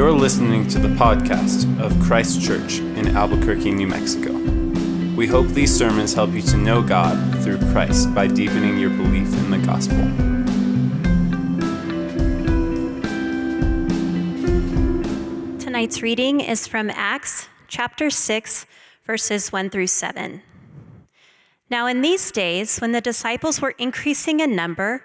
You're listening to the podcast of Christ Church in Albuquerque, New Mexico. We hope these sermons help you to know God through Christ by deepening your belief in the gospel. Tonight's reading is from Acts chapter 6, verses 1 through 7. Now, in these days, when the disciples were increasing in number,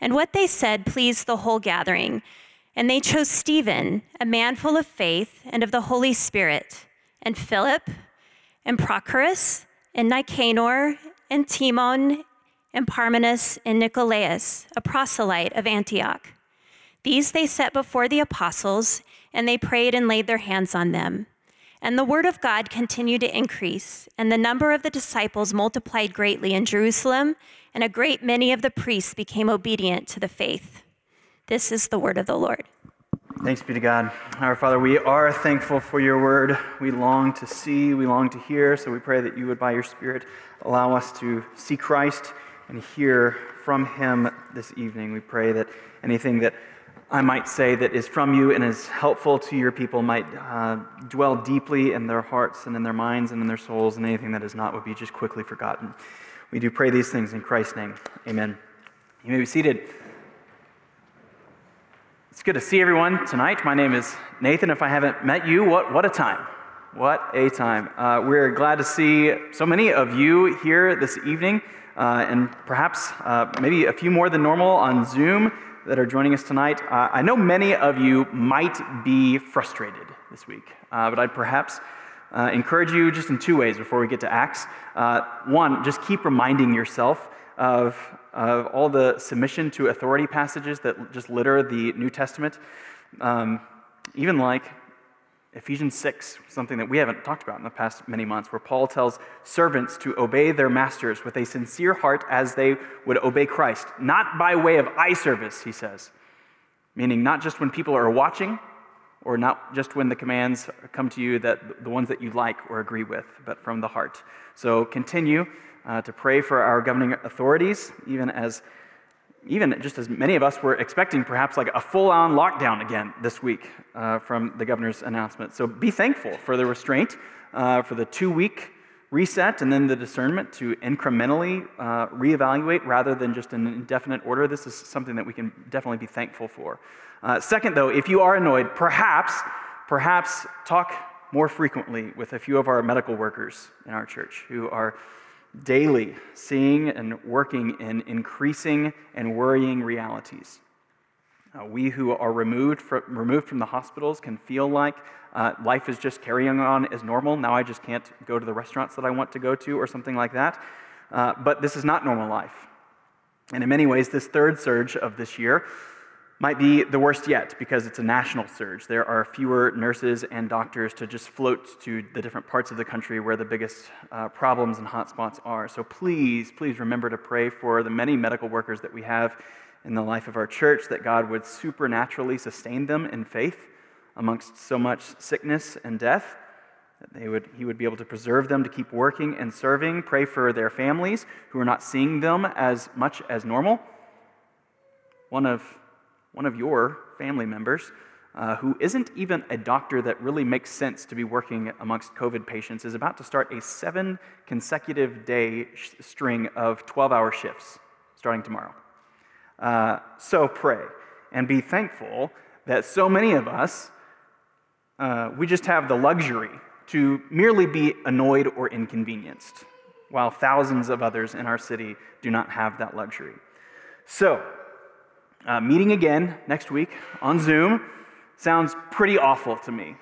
And what they said pleased the whole gathering. And they chose Stephen, a man full of faith and of the Holy Spirit, and Philip, and Prochorus, and Nicanor, and Timon, and Parmenas, and Nicolaus, a proselyte of Antioch. These they set before the apostles, and they prayed and laid their hands on them. And the word of God continued to increase, and the number of the disciples multiplied greatly in Jerusalem, and a great many of the priests became obedient to the faith. This is the word of the Lord. Thanks be to God. Our Father, we are thankful for your word. We long to see, we long to hear, so we pray that you would, by your Spirit, allow us to see Christ and hear from him this evening. We pray that anything that I might say, that is from you and is helpful to your people might uh, dwell deeply in their hearts and in their minds and in their souls, and anything that is not would be just quickly forgotten. We do pray these things in Christ's name. Amen. You may be seated. It's good to see everyone tonight. My name is Nathan. If I haven't met you, what, what a time. What a time. Uh, we're glad to see so many of you here this evening, uh, and perhaps uh, maybe a few more than normal on Zoom that are joining us tonight. Uh, I know many of you might be frustrated this week, uh, but I'd perhaps uh, encourage you just in two ways before we get to Acts. Uh, one, just keep reminding yourself of, of all the submission to authority passages that just litter the New Testament. Um, even like Ephesians 6, something that we haven't talked about in the past many months, where Paul tells servants to obey their masters with a sincere heart as they would obey Christ, not by way of eye service, he says, meaning not just when people are watching, or not just when the commands come to you that the ones that you like or agree with, but from the heart. So continue uh, to pray for our governing authorities, even as even just as many of us were expecting perhaps like a full on lockdown again this week uh, from the governor's announcement. So be thankful for the restraint, uh, for the two week reset, and then the discernment to incrementally uh, reevaluate rather than just an indefinite order. This is something that we can definitely be thankful for. Uh, second, though, if you are annoyed, perhaps, perhaps talk more frequently with a few of our medical workers in our church who are daily seeing and working in increasing and worrying realities. Uh, we who are removed from, removed from the hospitals can feel like uh, life is just carrying on as normal. Now I just can't go to the restaurants that I want to go to or something like that. Uh, but this is not normal life. And in many ways, this third surge of this year might be the worst yet because it's a national surge. There are fewer nurses and doctors to just float to the different parts of the country where the biggest uh, problems and hotspots are. So please, please remember to pray for the many medical workers that we have in the life of our church, that God would supernaturally sustain them in faith amongst so much sickness and death. That they would, he would be able to preserve them to keep working and serving. Pray for their families who are not seeing them as much as normal. One of one of your family members, uh, who isn't even a doctor that really makes sense to be working amongst COVID patients, is about to start a seven consecutive day sh- string of 12 hour shifts starting tomorrow. Uh, so pray and be thankful that so many of us, uh, we just have the luxury to merely be annoyed or inconvenienced, while thousands of others in our city do not have that luxury. So, uh, meeting again next week on Zoom sounds pretty awful to me.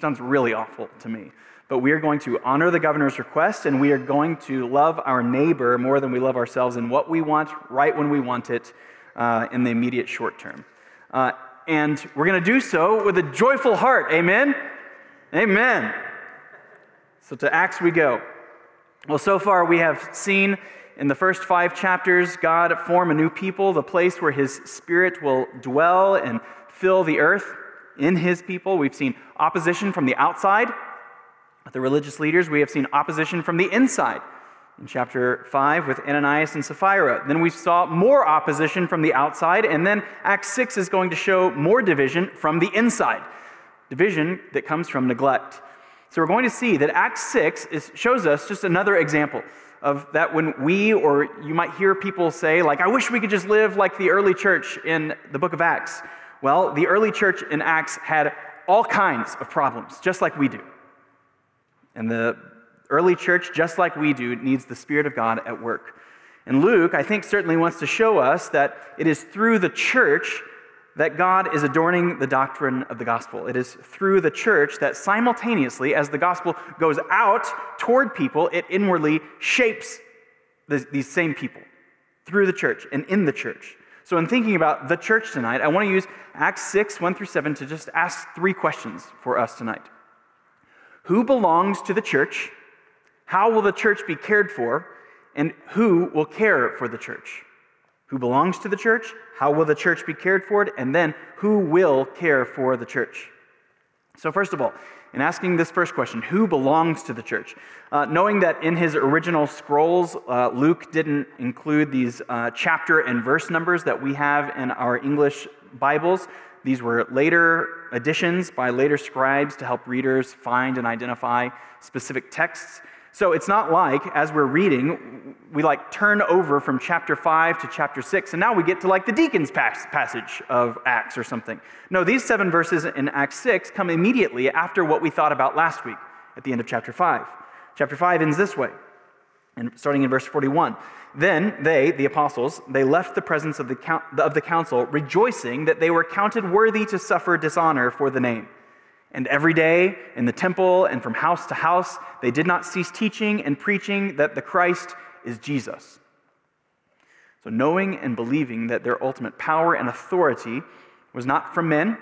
Sounds really awful to me. But we are going to honor the governor's request and we are going to love our neighbor more than we love ourselves and what we want right when we want it uh, in the immediate short term. Uh, and we're going to do so with a joyful heart. Amen? Amen. So to Acts we go. Well, so far we have seen in the first five chapters God form a new people, the place where his spirit will dwell and fill the earth in his people. We've seen opposition from the outside, the religious leaders. We have seen opposition from the inside in chapter 5 with Ananias and Sapphira. Then we saw more opposition from the outside, and then Acts 6 is going to show more division from the inside, division that comes from neglect. So we're going to see that Acts 6 is, shows us just another example of that when we, or you might hear people say, like, I wish we could just live like the early church in the book of Acts. Well, the early church in Acts had all kinds of problems, just like we do. And the early church, just like we do, needs the Spirit of God at work. And Luke, I think, certainly wants to show us that it is through the church that God is adorning the doctrine of the gospel. It is through the church that simultaneously, as the gospel goes out toward people, it inwardly shapes these same people through the church and in the church. So, in thinking about the church tonight, I want to use Acts 6, 1 through 7 to just ask three questions for us tonight. Who belongs to the church? How will the church be cared for? And who will care for the church? Who belongs to the church? How will the church be cared for? And then who will care for the church? So, first of all, in asking this first question, who belongs to the church? Uh, knowing that in his original scrolls, uh, Luke didn't include these uh, chapter and verse numbers that we have in our English Bibles. These were later additions by later scribes to help readers find and identify specific texts. So it's not like, as we're reading, we like turn over from chapter 5 to chapter 6, and now we get to like the deacon's passage of Acts or something. No, these seven verses in Acts 6 come immediately after what we thought about last week at the end of chapter 5. Chapter 5 ends this way, and starting in verse 41. Then they, the apostles, they left the presence of the, of the council, rejoicing that they were counted worthy to suffer dishonor for the name. And every day in the temple and from house to house, they did not cease teaching and preaching that the Christ is Jesus. So, knowing and believing that their ultimate power and authority was not from men,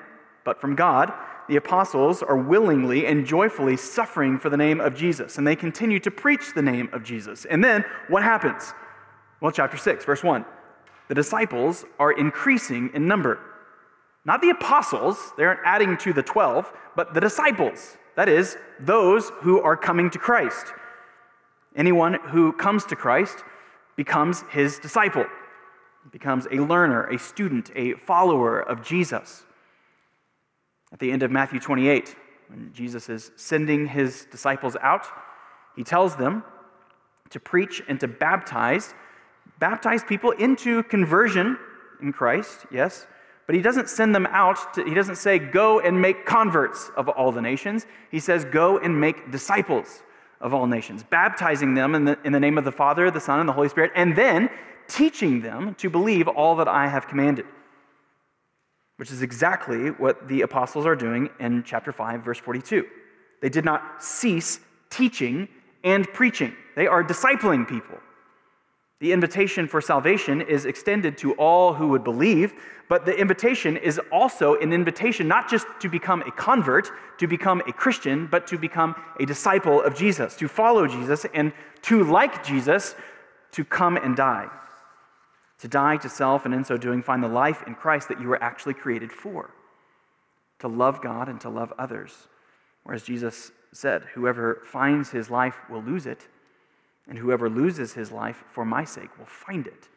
but from God, the apostles are willingly and joyfully suffering for the name of Jesus. And they continue to preach the name of Jesus. And then what happens? Well, chapter 6, verse 1. The disciples are increasing in number. Not the apostles, they aren't adding to the 12, but the disciples. That is, those who are coming to Christ. Anyone who comes to Christ becomes his disciple, becomes a learner, a student, a follower of Jesus. At the end of Matthew 28, when Jesus is sending his disciples out, he tells them to preach and to baptize, baptize people into conversion in Christ, yes, but he doesn't send them out, to, he doesn't say, go and make converts of all the nations. He says, go and make disciples of all nations, baptizing them in the, in the name of the Father, the Son, and the Holy Spirit, and then teaching them to believe all that I have commanded. Which is exactly what the apostles are doing in chapter 5, verse 42. They did not cease teaching and preaching, they are discipling people. The invitation for salvation is extended to all who would believe, but the invitation is also an invitation not just to become a convert, to become a Christian, but to become a disciple of Jesus, to follow Jesus, and to, like Jesus, to come and die. To die to self, and in so doing, find the life in Christ that you were actually created for. To love God and to love others. Whereas Jesus said, Whoever finds his life will lose it and whoever loses his life for my sake will find it.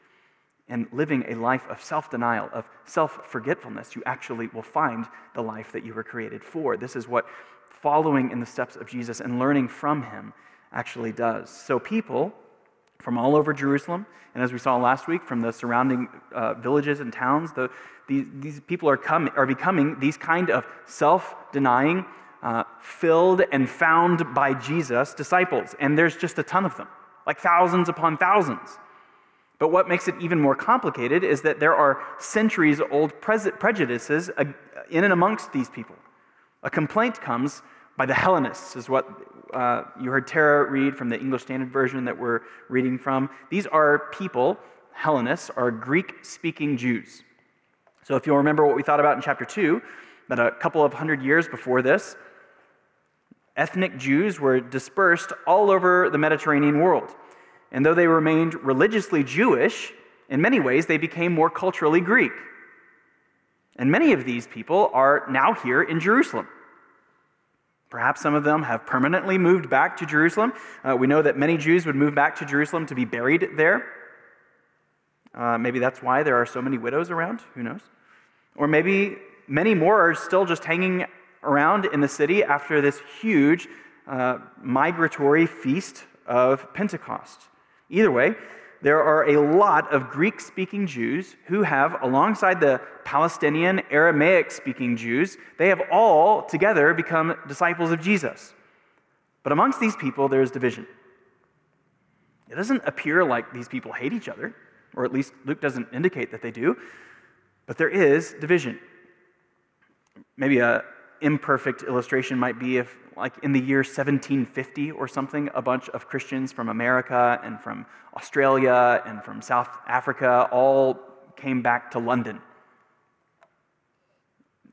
And living a life of self denial, of self forgetfulness, you actually will find the life that you were created for. This is what following in the steps of Jesus and learning from him actually does. So, people from all over Jerusalem, and as we saw last week, from the surrounding uh, villages and towns, the, these, these people are, come, are becoming these kind of self denying, uh, filled and found by Jesus disciples. And there's just a ton of them like thousands upon thousands. But what makes it even more complicated is that there are centuries old prejudices in and amongst these people. A complaint comes by the Hellenists, is what uh, you heard Tara read from the English Standard Version that we're reading from. These are people, Hellenists, are Greek speaking Jews. So, if you'll remember what we thought about in chapter 2, that a couple of hundred years before this, ethnic Jews were dispersed all over the Mediterranean world. And though they remained religiously Jewish, in many ways they became more culturally Greek. And many of these people are now here in Jerusalem. Perhaps some of them have permanently moved back to Jerusalem. Uh, we know that many Jews would move back to Jerusalem to be buried there. Uh, maybe that's why there are so many widows around. Who knows? Or maybe many more are still just hanging around in the city after this huge uh, migratory feast of Pentecost. Either way, there are a lot of Greek speaking Jews who have, alongside the Palestinian Aramaic speaking Jews, they have all together become disciples of Jesus. But amongst these people, there is division. It doesn't appear like these people hate each other, or at least Luke doesn't indicate that they do, but there is division. Maybe a imperfect illustration might be if, like in the year 1750 or something, a bunch of Christians from America and from Australia and from South Africa all came back to London.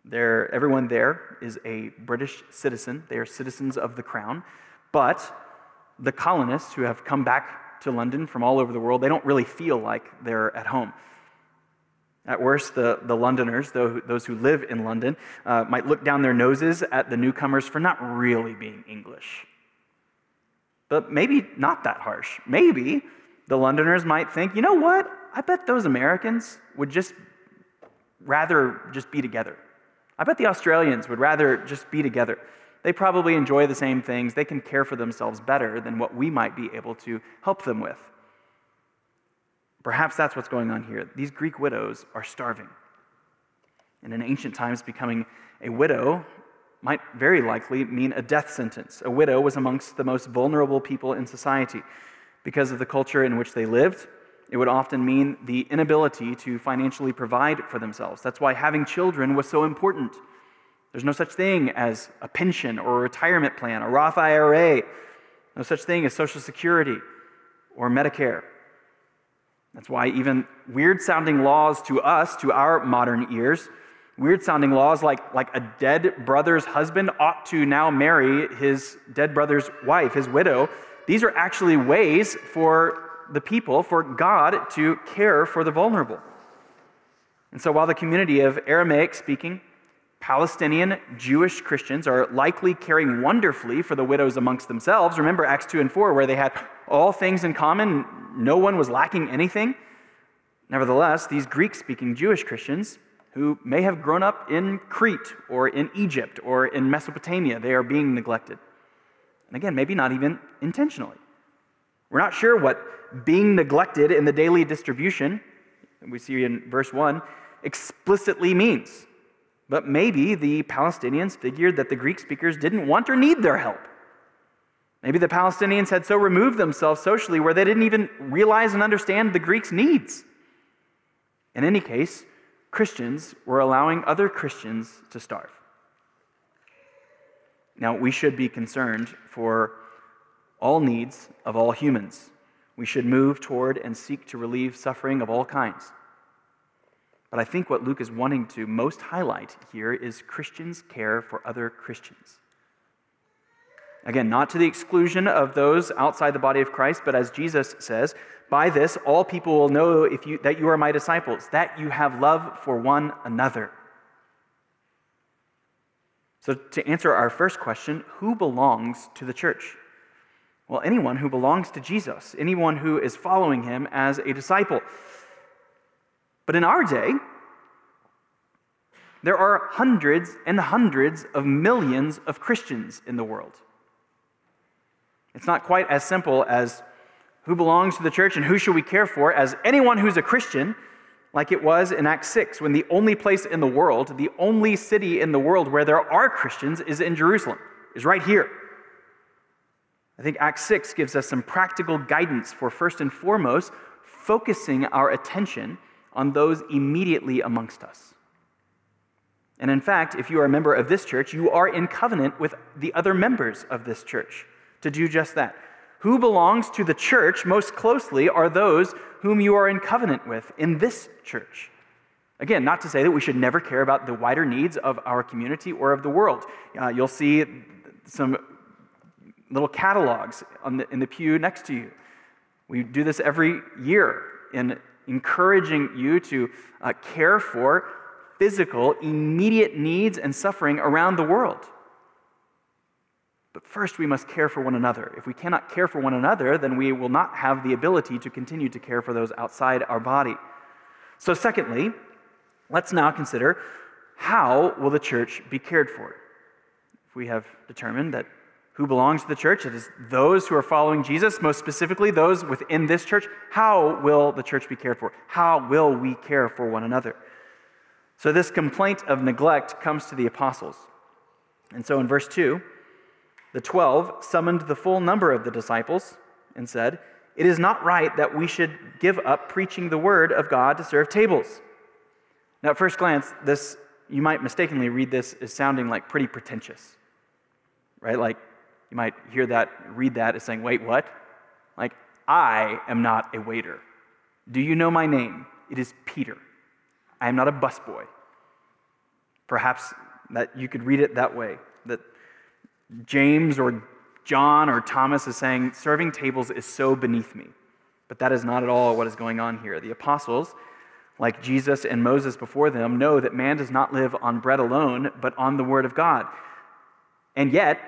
They're, everyone there is a British citizen. They are citizens of the crown. But the colonists who have come back to London from all over the world, they don't really feel like they're at home. At worst, the, the Londoners, those who live in London, uh, might look down their noses at the newcomers for not really being English. But maybe not that harsh. Maybe the Londoners might think, you know what? I bet those Americans would just rather just be together. I bet the Australians would rather just be together. They probably enjoy the same things. They can care for themselves better than what we might be able to help them with. Perhaps that's what's going on here. These Greek widows are starving. And in ancient times, becoming a widow might very likely mean a death sentence. A widow was amongst the most vulnerable people in society. Because of the culture in which they lived, it would often mean the inability to financially provide for themselves. That's why having children was so important. There's no such thing as a pension or a retirement plan, a Roth IRA, no such thing as Social Security or Medicare. That's why even weird sounding laws to us, to our modern ears, weird sounding laws like, like a dead brother's husband ought to now marry his dead brother's wife, his widow, these are actually ways for the people, for God to care for the vulnerable. And so while the community of Aramaic speaking, Palestinian Jewish Christians are likely caring wonderfully for the widows amongst themselves. Remember Acts 2 and 4, where they had all things in common, no one was lacking anything. Nevertheless, these Greek speaking Jewish Christians who may have grown up in Crete or in Egypt or in Mesopotamia, they are being neglected. And again, maybe not even intentionally. We're not sure what being neglected in the daily distribution, we see in verse 1, explicitly means. But maybe the Palestinians figured that the Greek speakers didn't want or need their help. Maybe the Palestinians had so removed themselves socially where they didn't even realize and understand the Greeks' needs. In any case, Christians were allowing other Christians to starve. Now, we should be concerned for all needs of all humans. We should move toward and seek to relieve suffering of all kinds. But I think what Luke is wanting to most highlight here is Christians' care for other Christians. Again, not to the exclusion of those outside the body of Christ, but as Jesus says, by this all people will know if you, that you are my disciples, that you have love for one another. So, to answer our first question, who belongs to the church? Well, anyone who belongs to Jesus, anyone who is following him as a disciple. But in our day, there are hundreds and hundreds of millions of Christians in the world. It's not quite as simple as who belongs to the church and who should we care for as anyone who's a Christian, like it was in Acts 6, when the only place in the world, the only city in the world where there are Christians is in Jerusalem, is right here. I think Acts 6 gives us some practical guidance for first and foremost focusing our attention on those immediately amongst us. And in fact, if you are a member of this church, you are in covenant with the other members of this church to do just that. Who belongs to the church most closely are those whom you are in covenant with in this church. Again, not to say that we should never care about the wider needs of our community or of the world. Uh, you'll see some little catalogs the, in the pew next to you. We do this every year in encouraging you to uh, care for physical, immediate needs and suffering around the world. But first, we must care for one another. If we cannot care for one another, then we will not have the ability to continue to care for those outside our body. So, secondly, let's now consider how will the church be cared for? If we have determined that who belongs to the church, it is those who are following Jesus, most specifically those within this church, how will the church be cared for? How will we care for one another? So, this complaint of neglect comes to the apostles. And so in verse 2, the twelve summoned the full number of the disciples and said, It is not right that we should give up preaching the word of God to serve tables. Now, at first glance, this you might mistakenly read this as sounding like pretty pretentious. Right? Like you might hear that, read that as saying, wait, what? Like, I am not a waiter. Do you know my name? It is Peter. I am not a busboy. Perhaps that you could read it that way, that James or John or Thomas is saying, serving tables is so beneath me. But that is not at all what is going on here. The apostles, like Jesus and Moses before them, know that man does not live on bread alone, but on the word of God. And yet,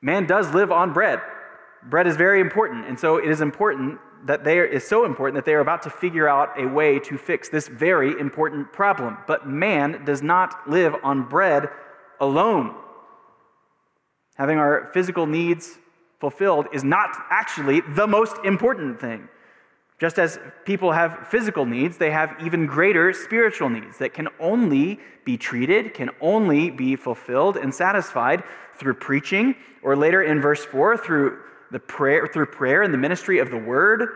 man does live on bread. Bread is very important. And so it is important that they are, is so important that they are about to figure out a way to fix this very important problem. But man does not live on bread alone. Having our physical needs fulfilled is not actually the most important thing. Just as people have physical needs, they have even greater spiritual needs that can only be treated, can only be fulfilled and satisfied through preaching, or later in verse 4, through the prayer, through prayer and the ministry of the word.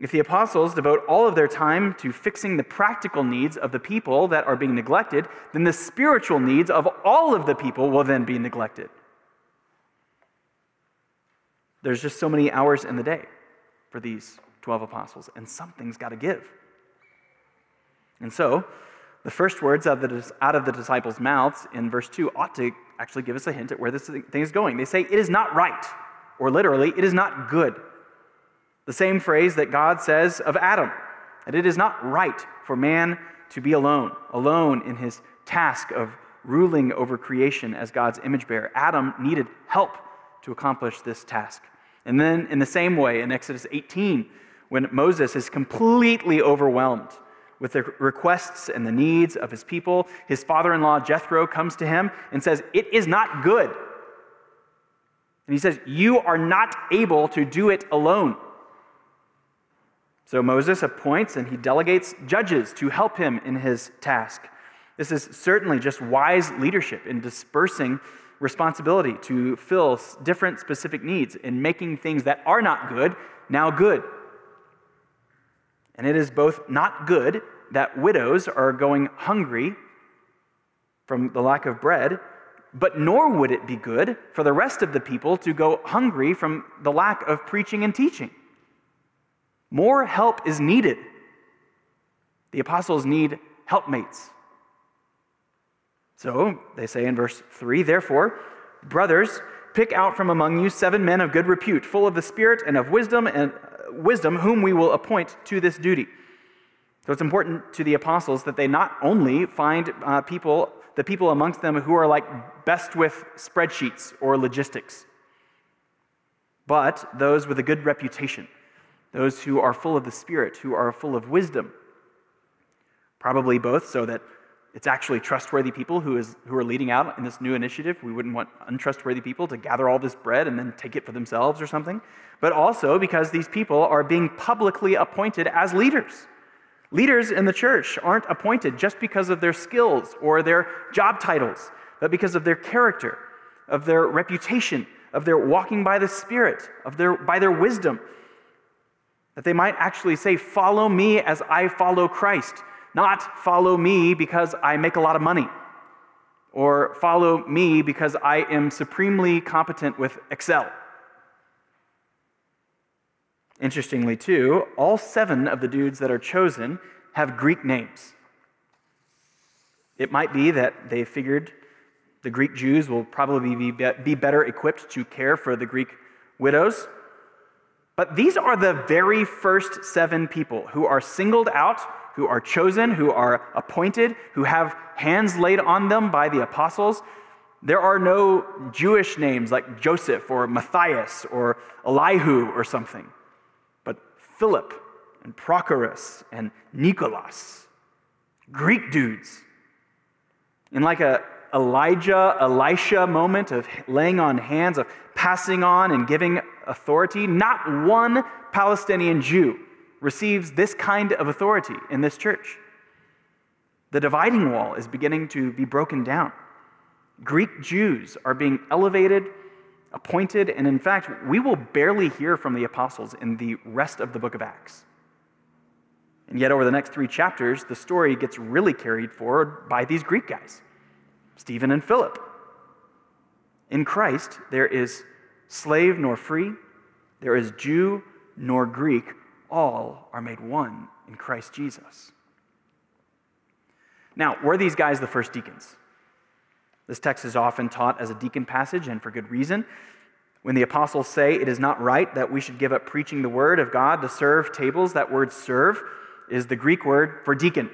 If the apostles devote all of their time to fixing the practical needs of the people that are being neglected, then the spiritual needs of all of the people will then be neglected. There's just so many hours in the day for these 12 apostles, and something's got to give. And so, the first words out of the disciples' mouths in verse 2 ought to actually give us a hint at where this thing is going. They say, It is not right, or literally, it is not good. The same phrase that God says of Adam, that it is not right for man to be alone, alone in his task of ruling over creation as God's image bearer. Adam needed help to accomplish this task. And then, in the same way, in Exodus 18, when Moses is completely overwhelmed with the requests and the needs of his people, his father in law Jethro comes to him and says, It is not good. And he says, You are not able to do it alone. So Moses appoints and he delegates judges to help him in his task. This is certainly just wise leadership in dispersing responsibility to fill different specific needs in making things that are not good now good. And it is both not good that widows are going hungry from the lack of bread, but nor would it be good for the rest of the people to go hungry from the lack of preaching and teaching. More help is needed. The apostles need helpmates. So they say in verse 3 Therefore, brothers, pick out from among you seven men of good repute, full of the Spirit and of wisdom, and uh, wisdom, whom we will appoint to this duty. So it's important to the apostles that they not only find uh, people, the people amongst them who are like best with spreadsheets or logistics, but those with a good reputation, those who are full of the Spirit, who are full of wisdom. Probably both, so that it's actually trustworthy people who, is, who are leading out in this new initiative. We wouldn't want untrustworthy people to gather all this bread and then take it for themselves or something. But also because these people are being publicly appointed as leaders. Leaders in the church aren't appointed just because of their skills or their job titles, but because of their character, of their reputation, of their walking by the Spirit, of their, by their wisdom. That they might actually say, Follow me as I follow Christ, not follow me because I make a lot of money, or follow me because I am supremely competent with Excel. Interestingly, too, all seven of the dudes that are chosen have Greek names. It might be that they figured the Greek Jews will probably be, be better equipped to care for the Greek widows. But these are the very first seven people who are singled out, who are chosen, who are appointed, who have hands laid on them by the apostles. There are no Jewish names like Joseph or Matthias or Elihu or something, but Philip and Prochorus and Nicholas, Greek dudes. In like a Elijah, Elisha moment of laying on hands, of passing on and giving authority, not one Palestinian Jew receives this kind of authority in this church. The dividing wall is beginning to be broken down. Greek Jews are being elevated, appointed, and in fact, we will barely hear from the apostles in the rest of the book of Acts. And yet, over the next three chapters, the story gets really carried forward by these Greek guys Stephen and Philip. In Christ, there is slave nor free, there is Jew nor Greek, all are made one in Christ Jesus. Now, were these guys the first deacons? This text is often taught as a deacon passage, and for good reason. When the apostles say it is not right that we should give up preaching the word of God to serve tables, that word serve is the Greek word for deacon.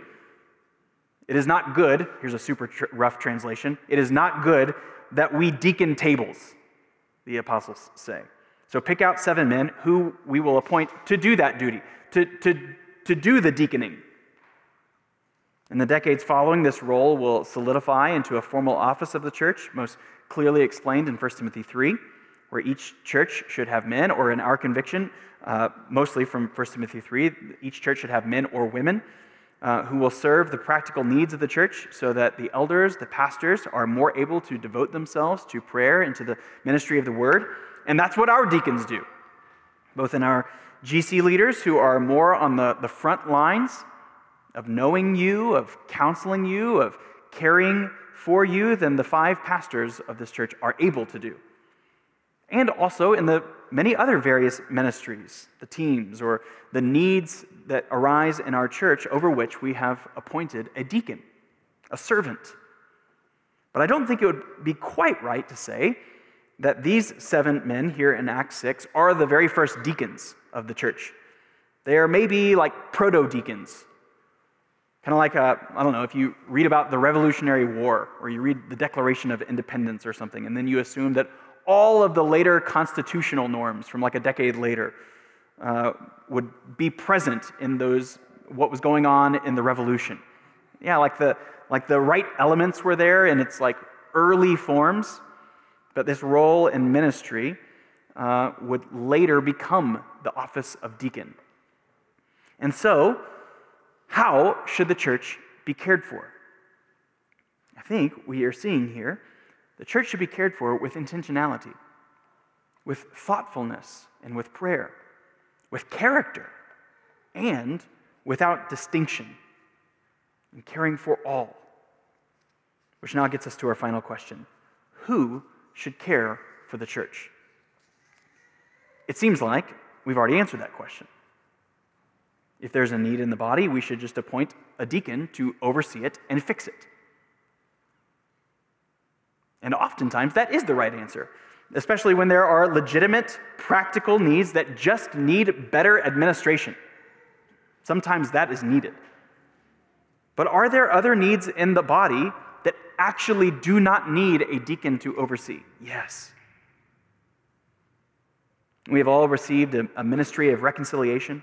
It is not good, here's a super tr- rough translation, it is not good that we deacon tables, the apostles say. So pick out seven men who we will appoint to do that duty, to, to, to do the deaconing. In the decades following, this role will solidify into a formal office of the church, most clearly explained in 1 Timothy 3, where each church should have men, or in our conviction, uh, mostly from 1 Timothy 3, each church should have men or women uh, who will serve the practical needs of the church so that the elders, the pastors, are more able to devote themselves to prayer and to the ministry of the word. And that's what our deacons do, both in our GC leaders who are more on the, the front lines of knowing you, of counseling you, of caring for you than the five pastors of this church are able to do. And also in the many other various ministries, the teams, or the needs that arise in our church over which we have appointed a deacon, a servant. But I don't think it would be quite right to say that these seven men here in Acts 6 are the very first deacons of the church. They are maybe like proto deacons. Kind of like, uh, I don't know, if you read about the Revolutionary War or you read the Declaration of Independence or something, and then you assume that all of the later constitutional norms from like a decade later uh, would be present in those what was going on in the revolution. Yeah, like the like the right elements were there in its like early forms, but this role in ministry uh, would later become the office of deacon. And so, how should the church be cared for? I think we are seeing here the church should be cared for with intentionality, with thoughtfulness, and with prayer, with character, and without distinction, and caring for all. Which now gets us to our final question Who should care for the church? It seems like we've already answered that question. If there's a need in the body, we should just appoint a deacon to oversee it and fix it. And oftentimes that is the right answer, especially when there are legitimate, practical needs that just need better administration. Sometimes that is needed. But are there other needs in the body that actually do not need a deacon to oversee? Yes. We have all received a, ministry of reconciliation.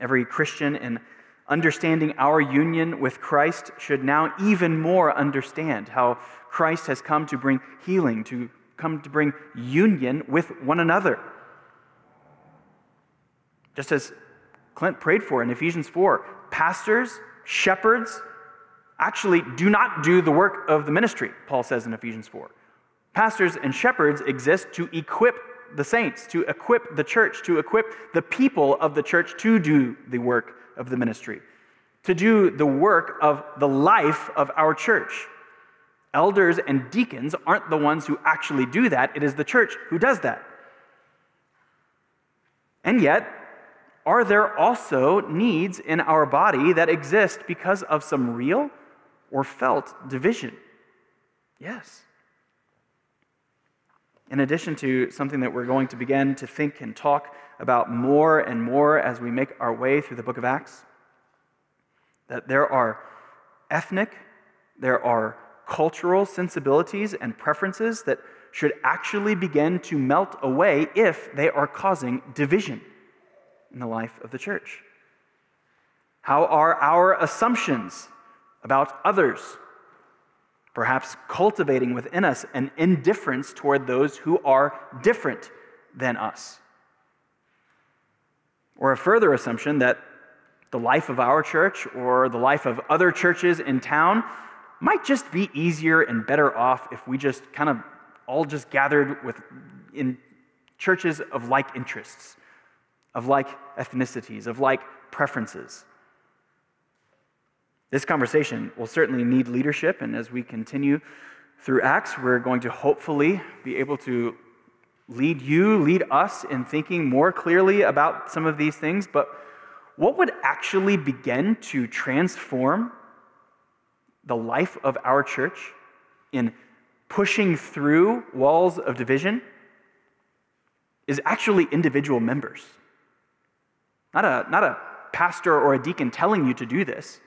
Every Christian in understanding our union with Christ should now even more understand how Christ has come to bring healing, to come to bring union with one another. Just as Clint prayed for in Ephesians 4, pastors, shepherds, actually do not do the work of the ministry, Paul says in Ephesians 4. Pastors and shepherds exist to equip the saints, to equip the church, to equip the people of the church to do the work of the ministry, to do the work of the life of our church. Elders and deacons aren't the ones who actually do that, it is the church who does that. And yet, are there also needs in our body that exist because of some real or felt division? Yes. In addition to something that we're going to begin to think and talk about more and more as we make our way through the book of Acts, that there are ethnic, there are cultural sensibilities and preferences that should actually begin to melt away if they are causing division in the life of the church. How are our assumptions about others perhaps cultivating within us an indifference toward those who are different than us? Or a further assumption that the life of our church or the life of other churches in town might just be easier and better off if we just kind of all just gathered with in churches of like interests, of like ethnicities, of like preferences. This conversation will certainly need leadership, and as we continue through Acts, we're going to hopefully be able to lead you, lead us in thinking more clearly about some of these things. But what would actually begin to transform the life of our church in pushing through walls of division is actually individual members. Not a, not a pastor or a deacon telling you to do this,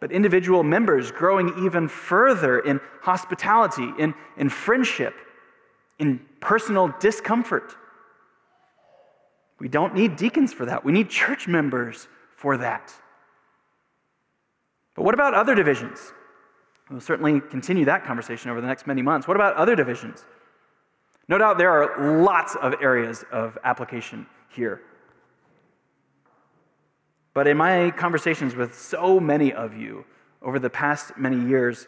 but individual members growing even further in hospitality, in, in friendship, in personal discomfort. We don't need deacons for that. We need church members for that. But what about other divisions? We'll certainly continue that conversation over the next many months. What about other divisions? No doubt there are lots of areas of application here. But in my conversations with so many of you over the past many years,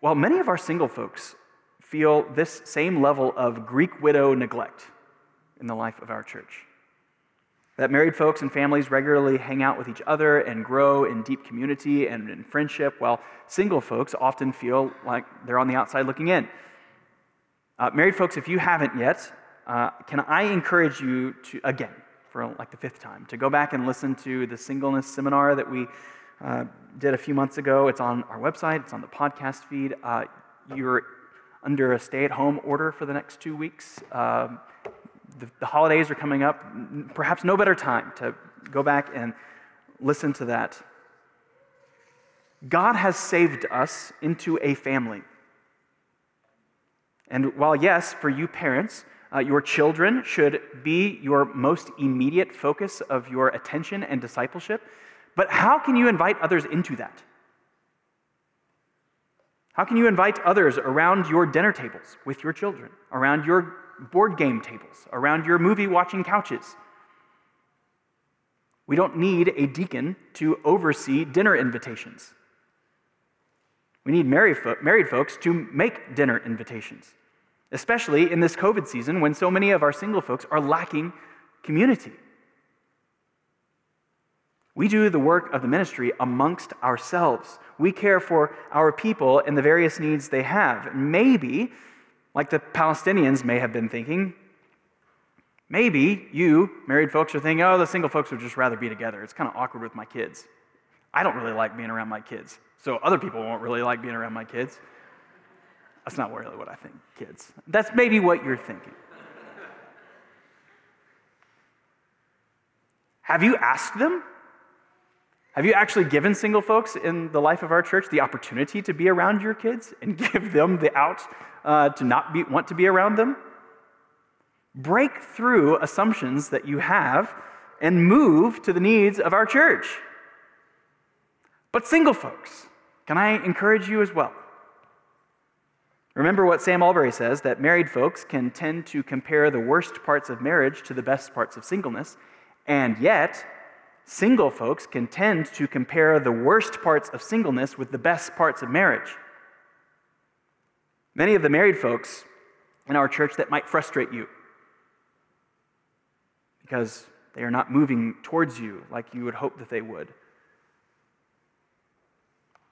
while many of our single folks feel this same level of Greek widow neglect in the life of our church. That married folks and families regularly hang out with each other and grow in deep community and in friendship, while single folks often feel like they're on the outside looking in. Uh, married folks, if you haven't yet, uh, can I encourage you to, again, for like the fifth time, to go back and listen to the singleness seminar that we uh, did a few months ago? It's on our website, it's on the podcast feed. Uh, you're under a stay at home order for the next two weeks. Um, the, the holidays are coming up. Perhaps no better time to go back and listen to that. God has saved us into a family. And while, yes, for you parents, uh, your children should be your most immediate focus of your attention and discipleship, but how can you invite others into that? How can you invite others around your dinner tables with your children, around your board game tables, around your movie watching couches? We don't need a deacon to oversee dinner invitations. We need married, fo- married folks to make dinner invitations, especially in this COVID season when so many of our single folks are lacking community. We do the work of the ministry amongst ourselves. We care for our people and the various needs they have. Maybe, like the Palestinians may have been thinking, maybe you, married folks, are thinking, oh, the single folks would just rather be together. It's kind of awkward with my kids. I don't really like being around my kids, so other people won't really like being around my kids. That's not really what I think, kids. That's maybe what you're thinking. Have you asked them have you actually given single folks in the life of our church the opportunity to be around your kids and give them the out uh, to not be, want to be around them? Break through assumptions that you have and move to the needs of our church. But, single folks, can I encourage you as well? Remember what Sam Allberry says that married folks can tend to compare the worst parts of marriage to the best parts of singleness, and yet Single folks can tend to compare the worst parts of singleness with the best parts of marriage. Many of the married folks in our church that might frustrate you because they are not moving towards you like you would hope that they would.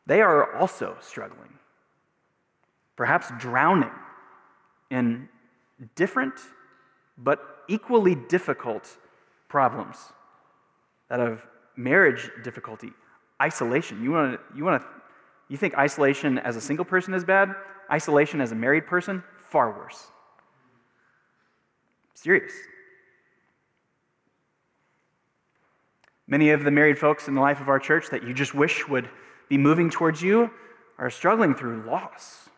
They are also struggling, perhaps drowning in different but equally difficult problems that of marriage difficulty, isolation. You want to, you want to, you think isolation as a single person is bad? Isolation as a married person, far worse. Serious. Many of the married folks in the life of our church that you just wish would be moving towards you are struggling through loss,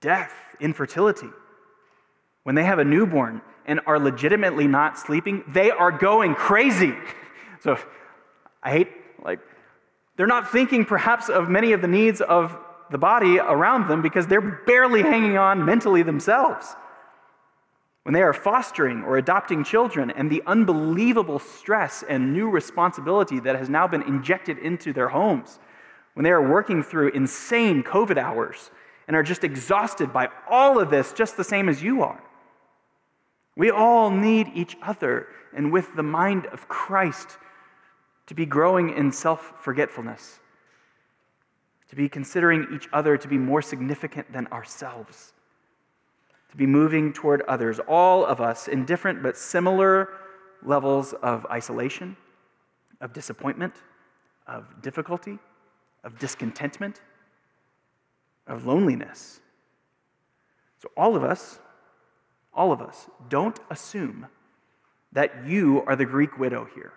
death, infertility. When they have a newborn and are legitimately not sleeping, they are going crazy. So I hate, like, they're not thinking perhaps of many of the needs of the body around them because they're barely hanging on mentally themselves. When they are fostering or adopting children and the unbelievable stress and new responsibility that has now been injected into their homes, when they are working through insane COVID hours and are just exhausted by all of this, just the same as you are. We all need each other, and with the mind of Christ, to be growing in self forgetfulness, to be considering each other to be more significant than ourselves, to be moving toward others, all of us in different but similar levels of isolation, of disappointment, of difficulty, of discontentment, of loneliness. So, all of us, all of us, don't assume that you are the Greek widow here.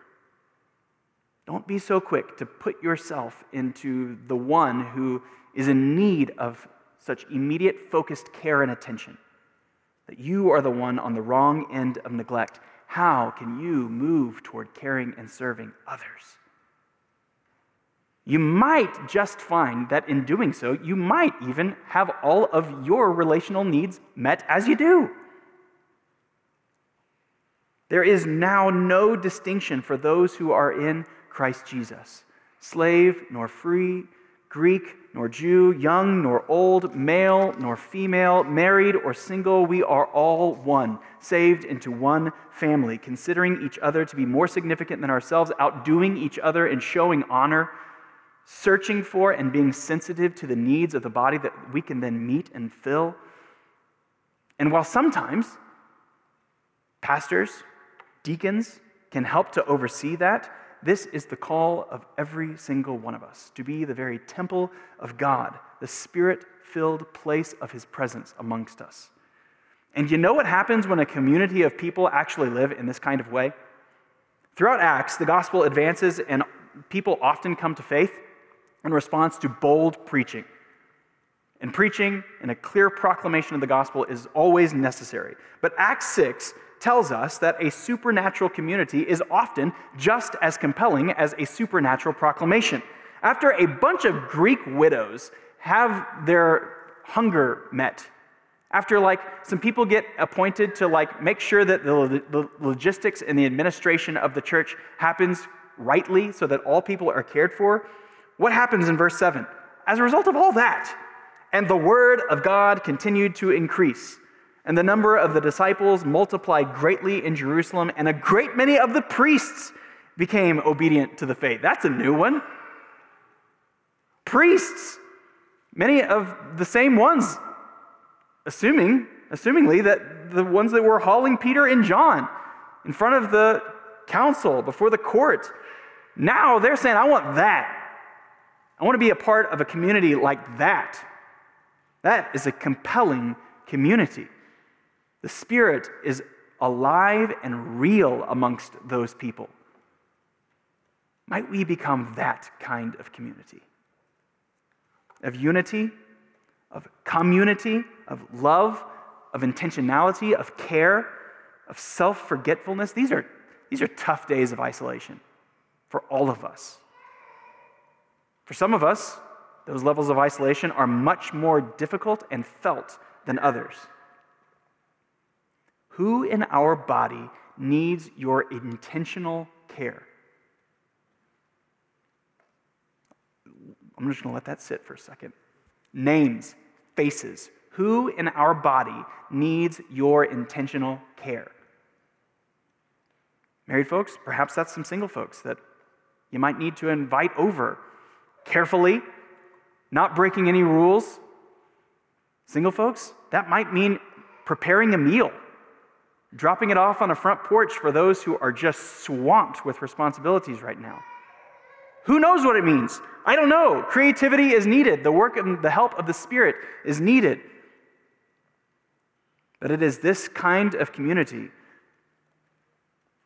Don't be so quick to put yourself into the one who is in need of such immediate, focused care and attention. That you are the one on the wrong end of neglect. How can you move toward caring and serving others? You might just find that in doing so, you might even have all of your relational needs met as you do. There is now no distinction for those who are in Christ Jesus. Slave nor free, Greek nor Jew, young nor old, male nor female, married or single, we are all one, saved into one family, considering each other to be more significant than ourselves, outdoing each other and showing honor, searching for and being sensitive to the needs of the body that we can then meet and fill. And while sometimes pastors, deacons can help to oversee that, this is the call of every single one of us to be the very temple of God, the spirit filled place of his presence amongst us. And you know what happens when a community of people actually live in this kind of way? Throughout Acts, the gospel advances and people often come to faith in response to bold preaching. And preaching and a clear proclamation of the gospel is always necessary. But Acts 6 tells us that a supernatural community is often just as compelling as a supernatural proclamation. After a bunch of Greek widows have their hunger met, after like some people get appointed to like make sure that the, logistics and the administration of the church happens rightly so that all people are cared for, what happens in verse 7? As a result of all that, and the word of God continued to increase and the number of the disciples multiplied greatly in Jerusalem, and a great many of the priests became obedient to the faith. That's a new one. Priests, many of the same ones, assuming, assumingly, that the ones that were hauling Peter and John in front of the council, before the court, now they're saying, I want that. I want to be a part of a community like that. That is a compelling community. The Spirit is alive and real amongst those people. Might we become that kind of community? Of unity, of community, of love, of intentionality, of care, of self forgetfulness. These are, these are tough days of isolation for all of us. For some of us, those levels of isolation are much more difficult and felt than others. Who in our body needs your intentional care? I'm just going to let that sit for a second. Names, faces. Who in our body needs your intentional care? Married folks, perhaps that's some single folks that you might need to invite over carefully, not breaking any rules. Single folks, that might mean preparing a meal dropping it off on a front porch for those who are just swamped with responsibilities right now. Who knows what it means? I don't know. Creativity is needed. The work and the help of the Spirit is needed. But it is this kind of community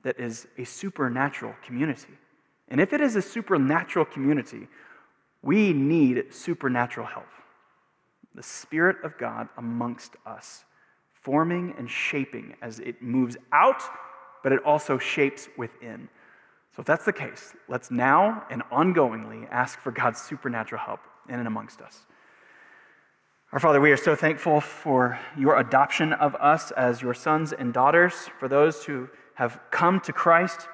that is a supernatural community. And if it is a supernatural community, we need supernatural help. The Spirit of God amongst us, forming and shaping as it moves out, but it also shapes within. So, if that's the case, let's now and ongoingly ask for God's supernatural help in and amongst us. Our Father, we are so thankful for your adoption of us as your sons and daughters, for those who have come to Christ,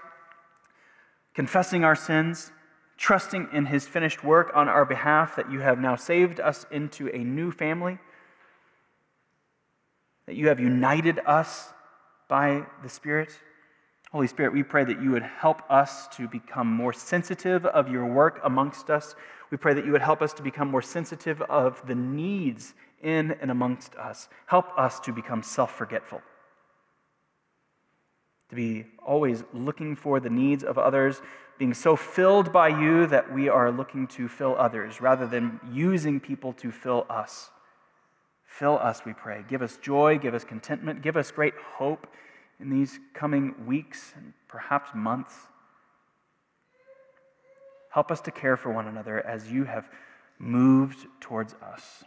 confessing our sins, trusting in his finished work on our behalf, that you have now saved us into a new family, that you have united us by the Spirit. Holy Spirit, we pray that you would help us to become more sensitive of your work amongst us. We pray that you would help us to become more sensitive of the needs in and amongst us. Help us to become self forgetful, to be always looking for the needs of others, being so filled by you that we are looking to fill others rather than using people to fill us. Fill us, we pray. Give us joy, give us contentment, give us great hope in these coming weeks and perhaps months. Help us to care for one another as you have moved towards us.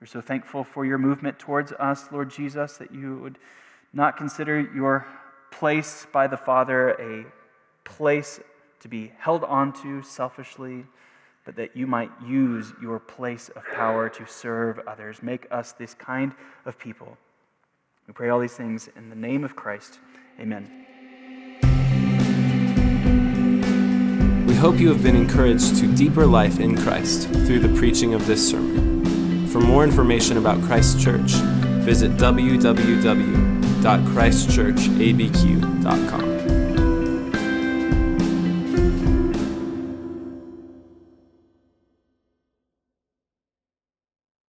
We're so thankful for your movement towards us, Lord Jesus, that you would not consider your place by the Father a place to be held onto selfishly, but that you might use your place of power to serve others. Make us this kind of people. We pray all these things in the name of Christ. Amen. We hope you have been encouraged to deeper life in Christ through the preaching of this sermon. For more information about Christ Church, visit www.christchurchabq.com.